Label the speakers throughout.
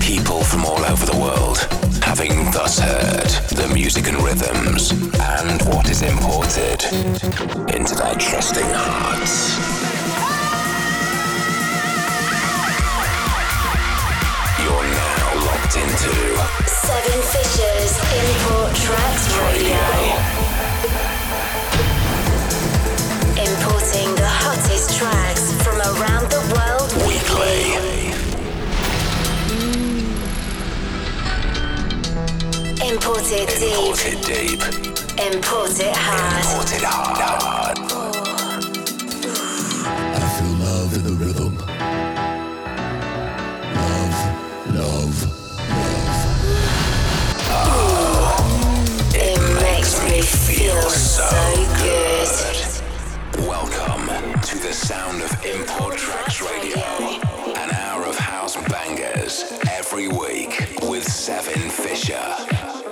Speaker 1: People from all over the world, having thus heard the music and rhythms and what is imported into their trusting hearts. You're now locked into
Speaker 2: Seven Fishes Import Tracks Radio. Radio. hottest tracks from around the world weekly. Imported deep. Imported
Speaker 1: deep.
Speaker 2: Imported hard.
Speaker 1: Imported hard.
Speaker 3: I feel love in the rhythm. Love, love,
Speaker 1: love. It, it makes me feel so good sound of Import Tracks Radio. An hour of house bangers every week with Seven Fisher.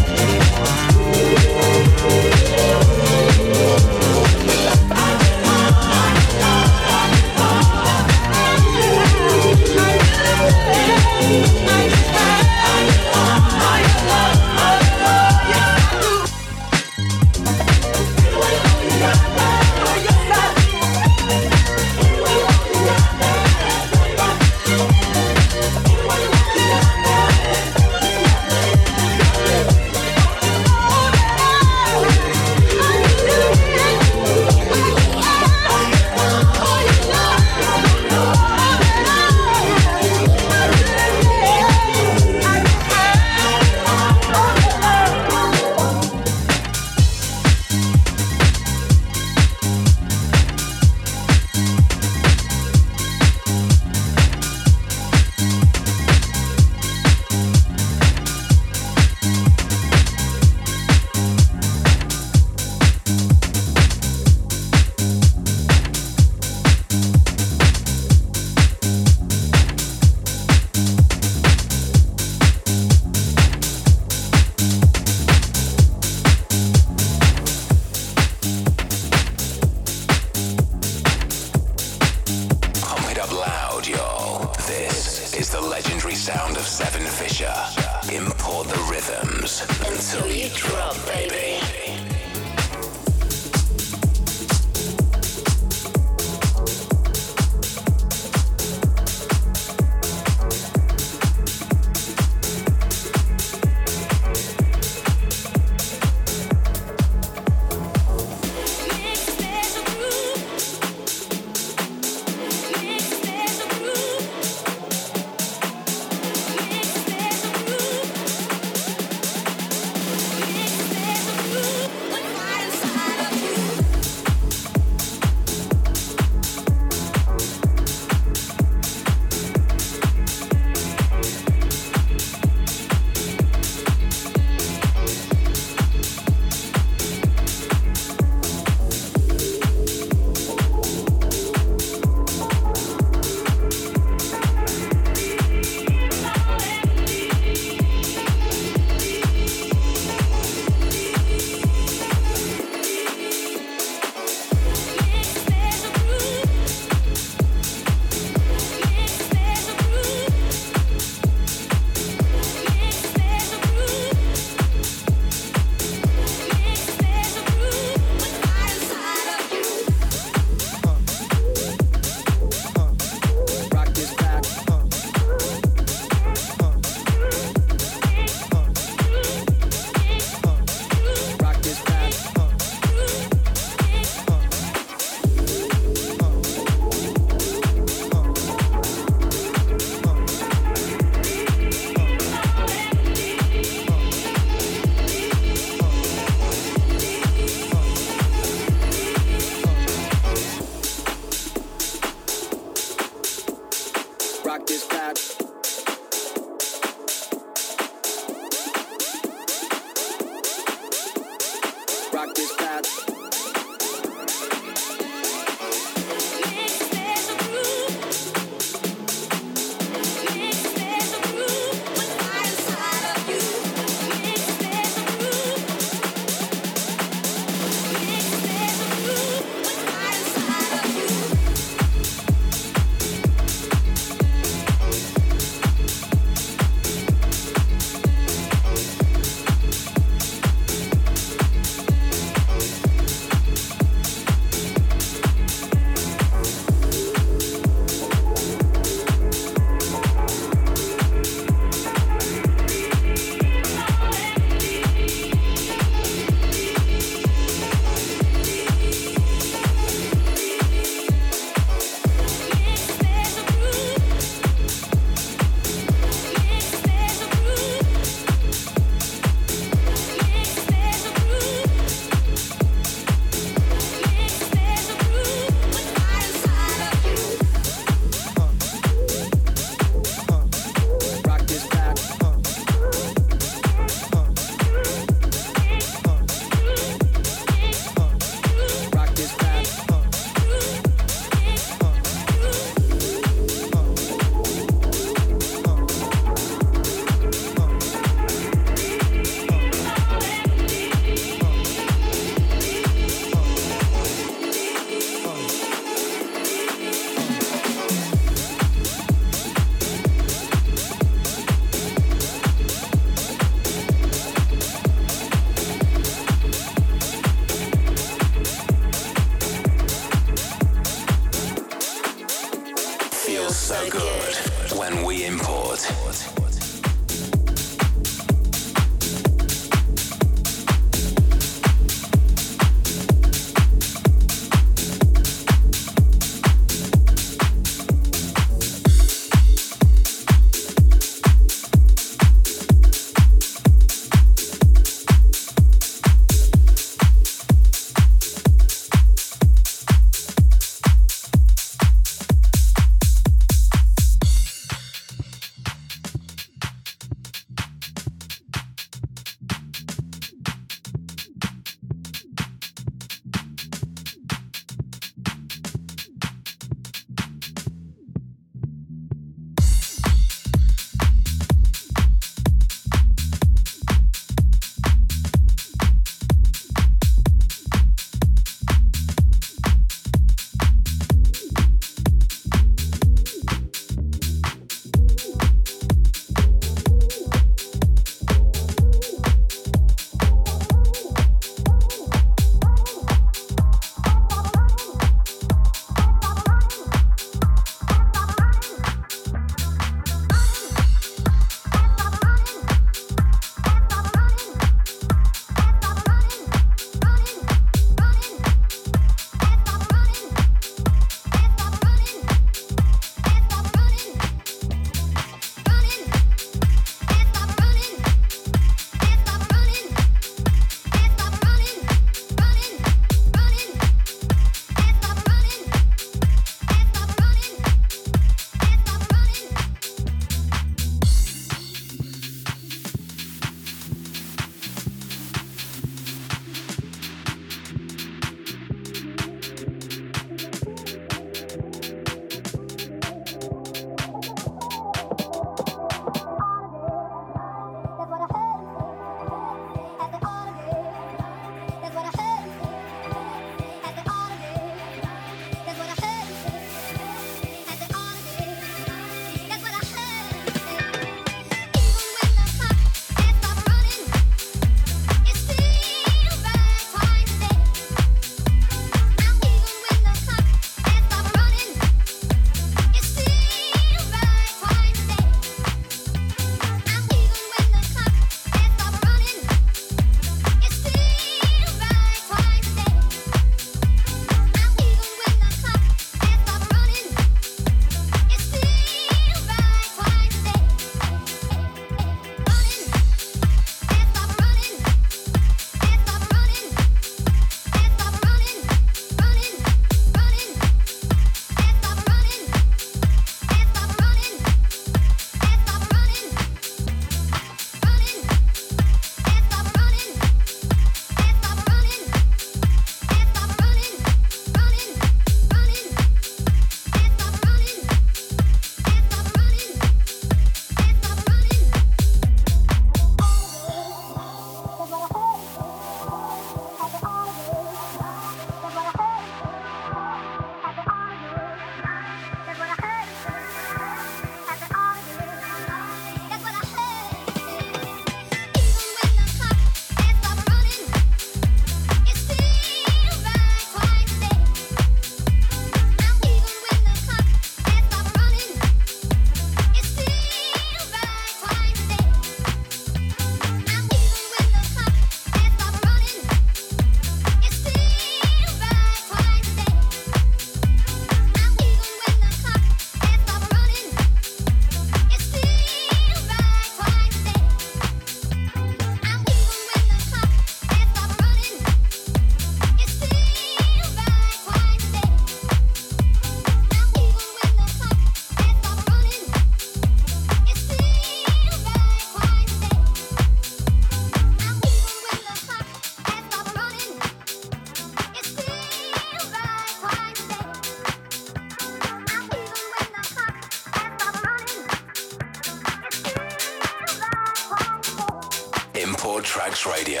Speaker 1: Radio.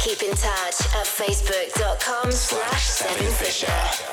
Speaker 2: Keep in touch at facebook.com slash Seven Fisher.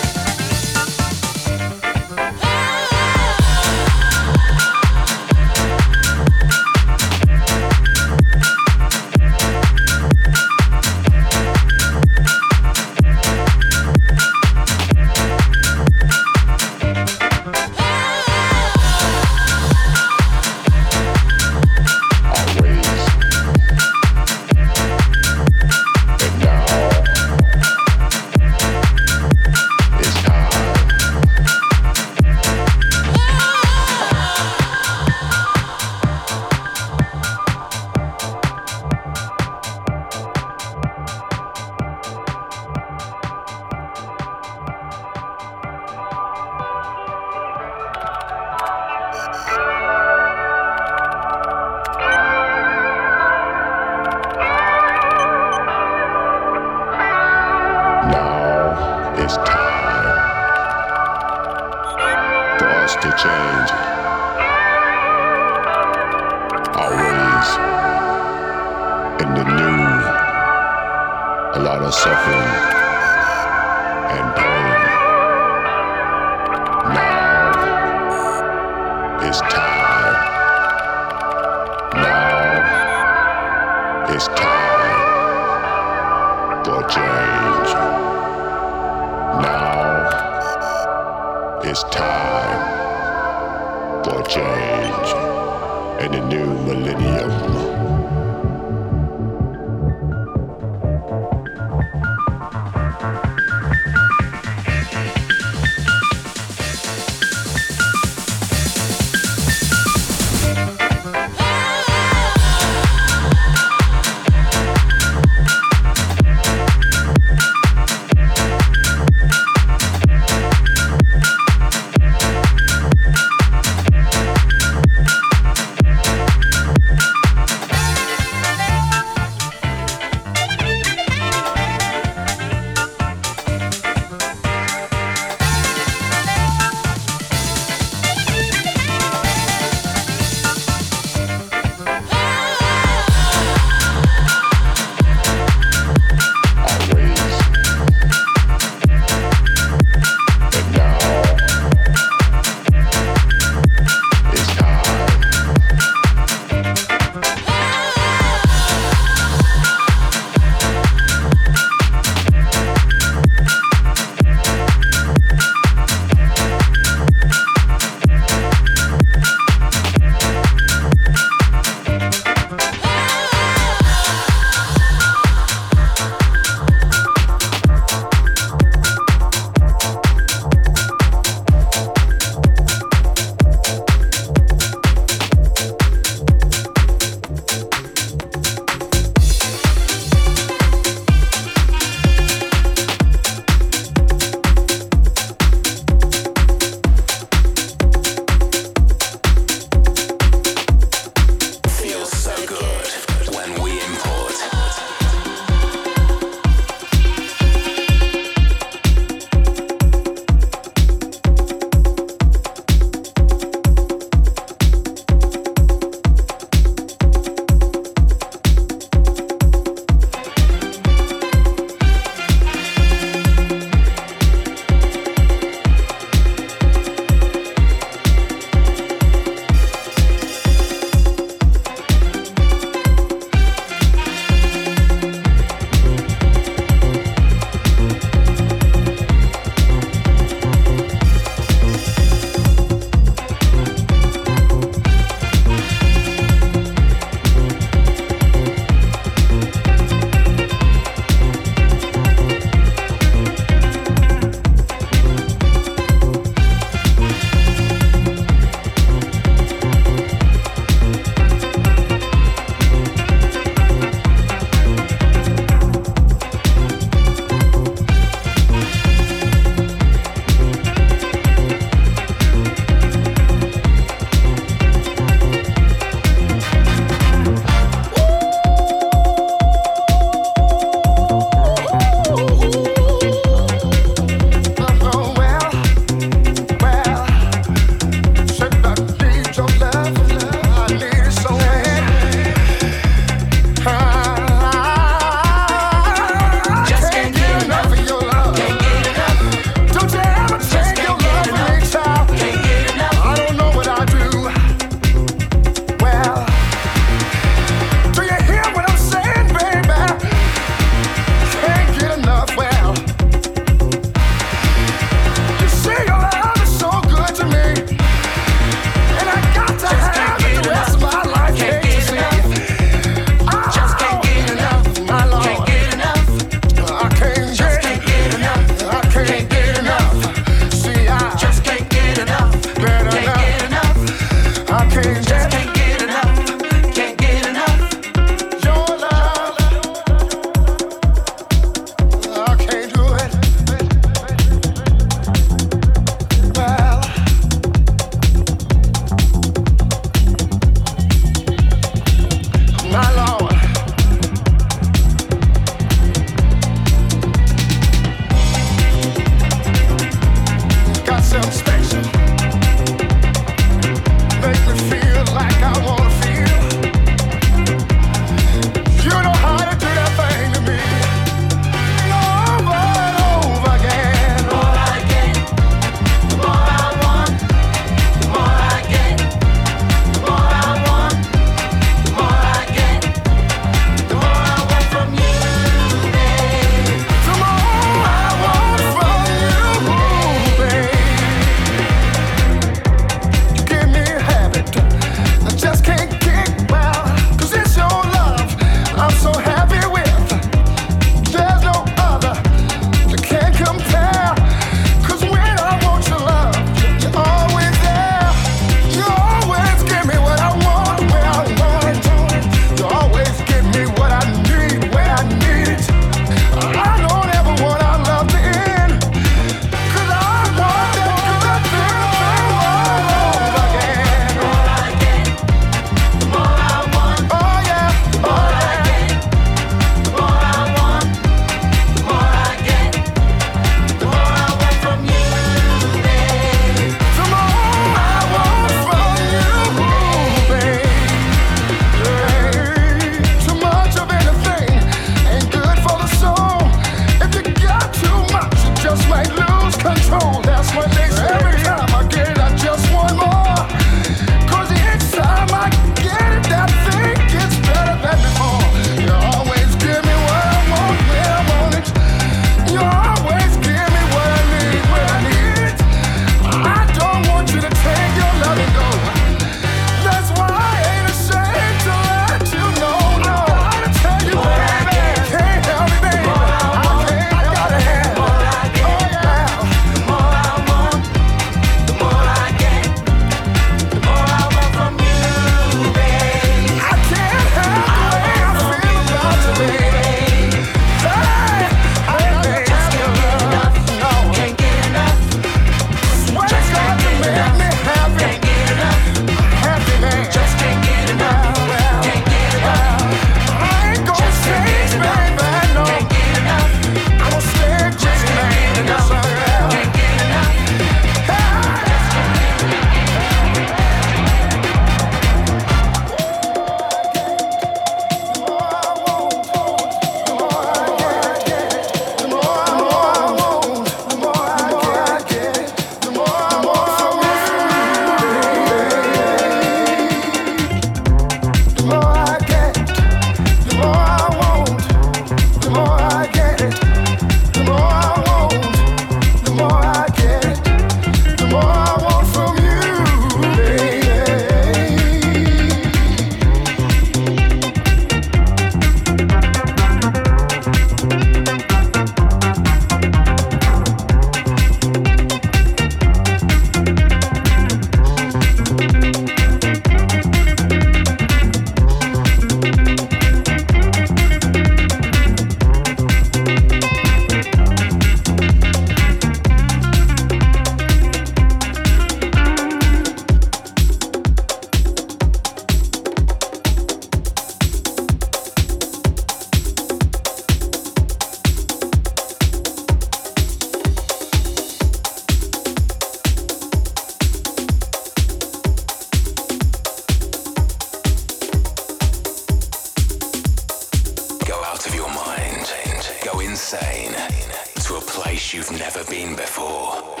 Speaker 1: to a place you've never been before.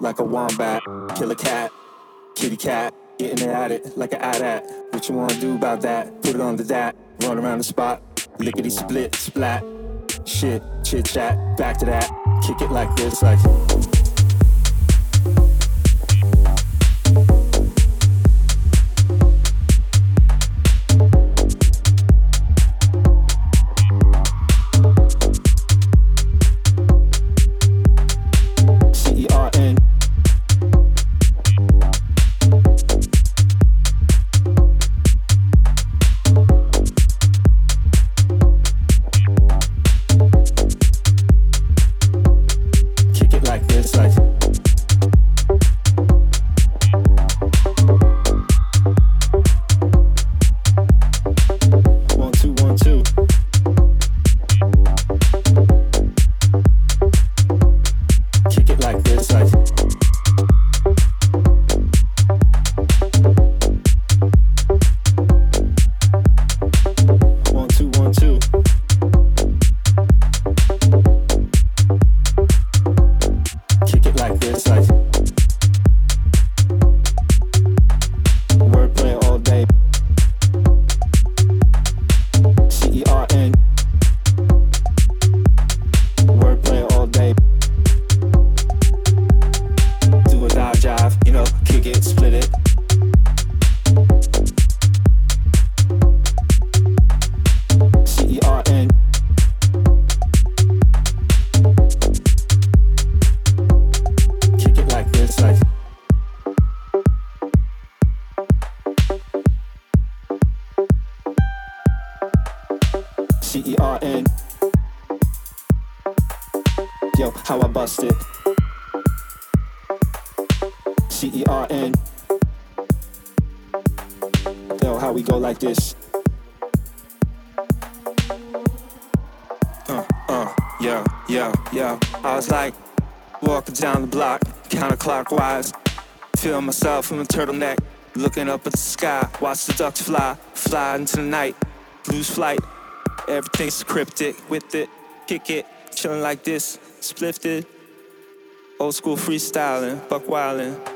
Speaker 4: Like a wombat, kill a cat, kitty cat, Getting it at it like an at at. What you wanna do about that? Put it on the dat. Run around the spot. Lickety split, splat. Shit, chit chat. Back to that. Kick it like this, like. side. From a turtleneck, looking up at the sky. Watch the ducks fly, fly into the night. Lose flight, everything's cryptic with it. Kick it, chilling like this, splifted. Old school freestyling, buck wildin'.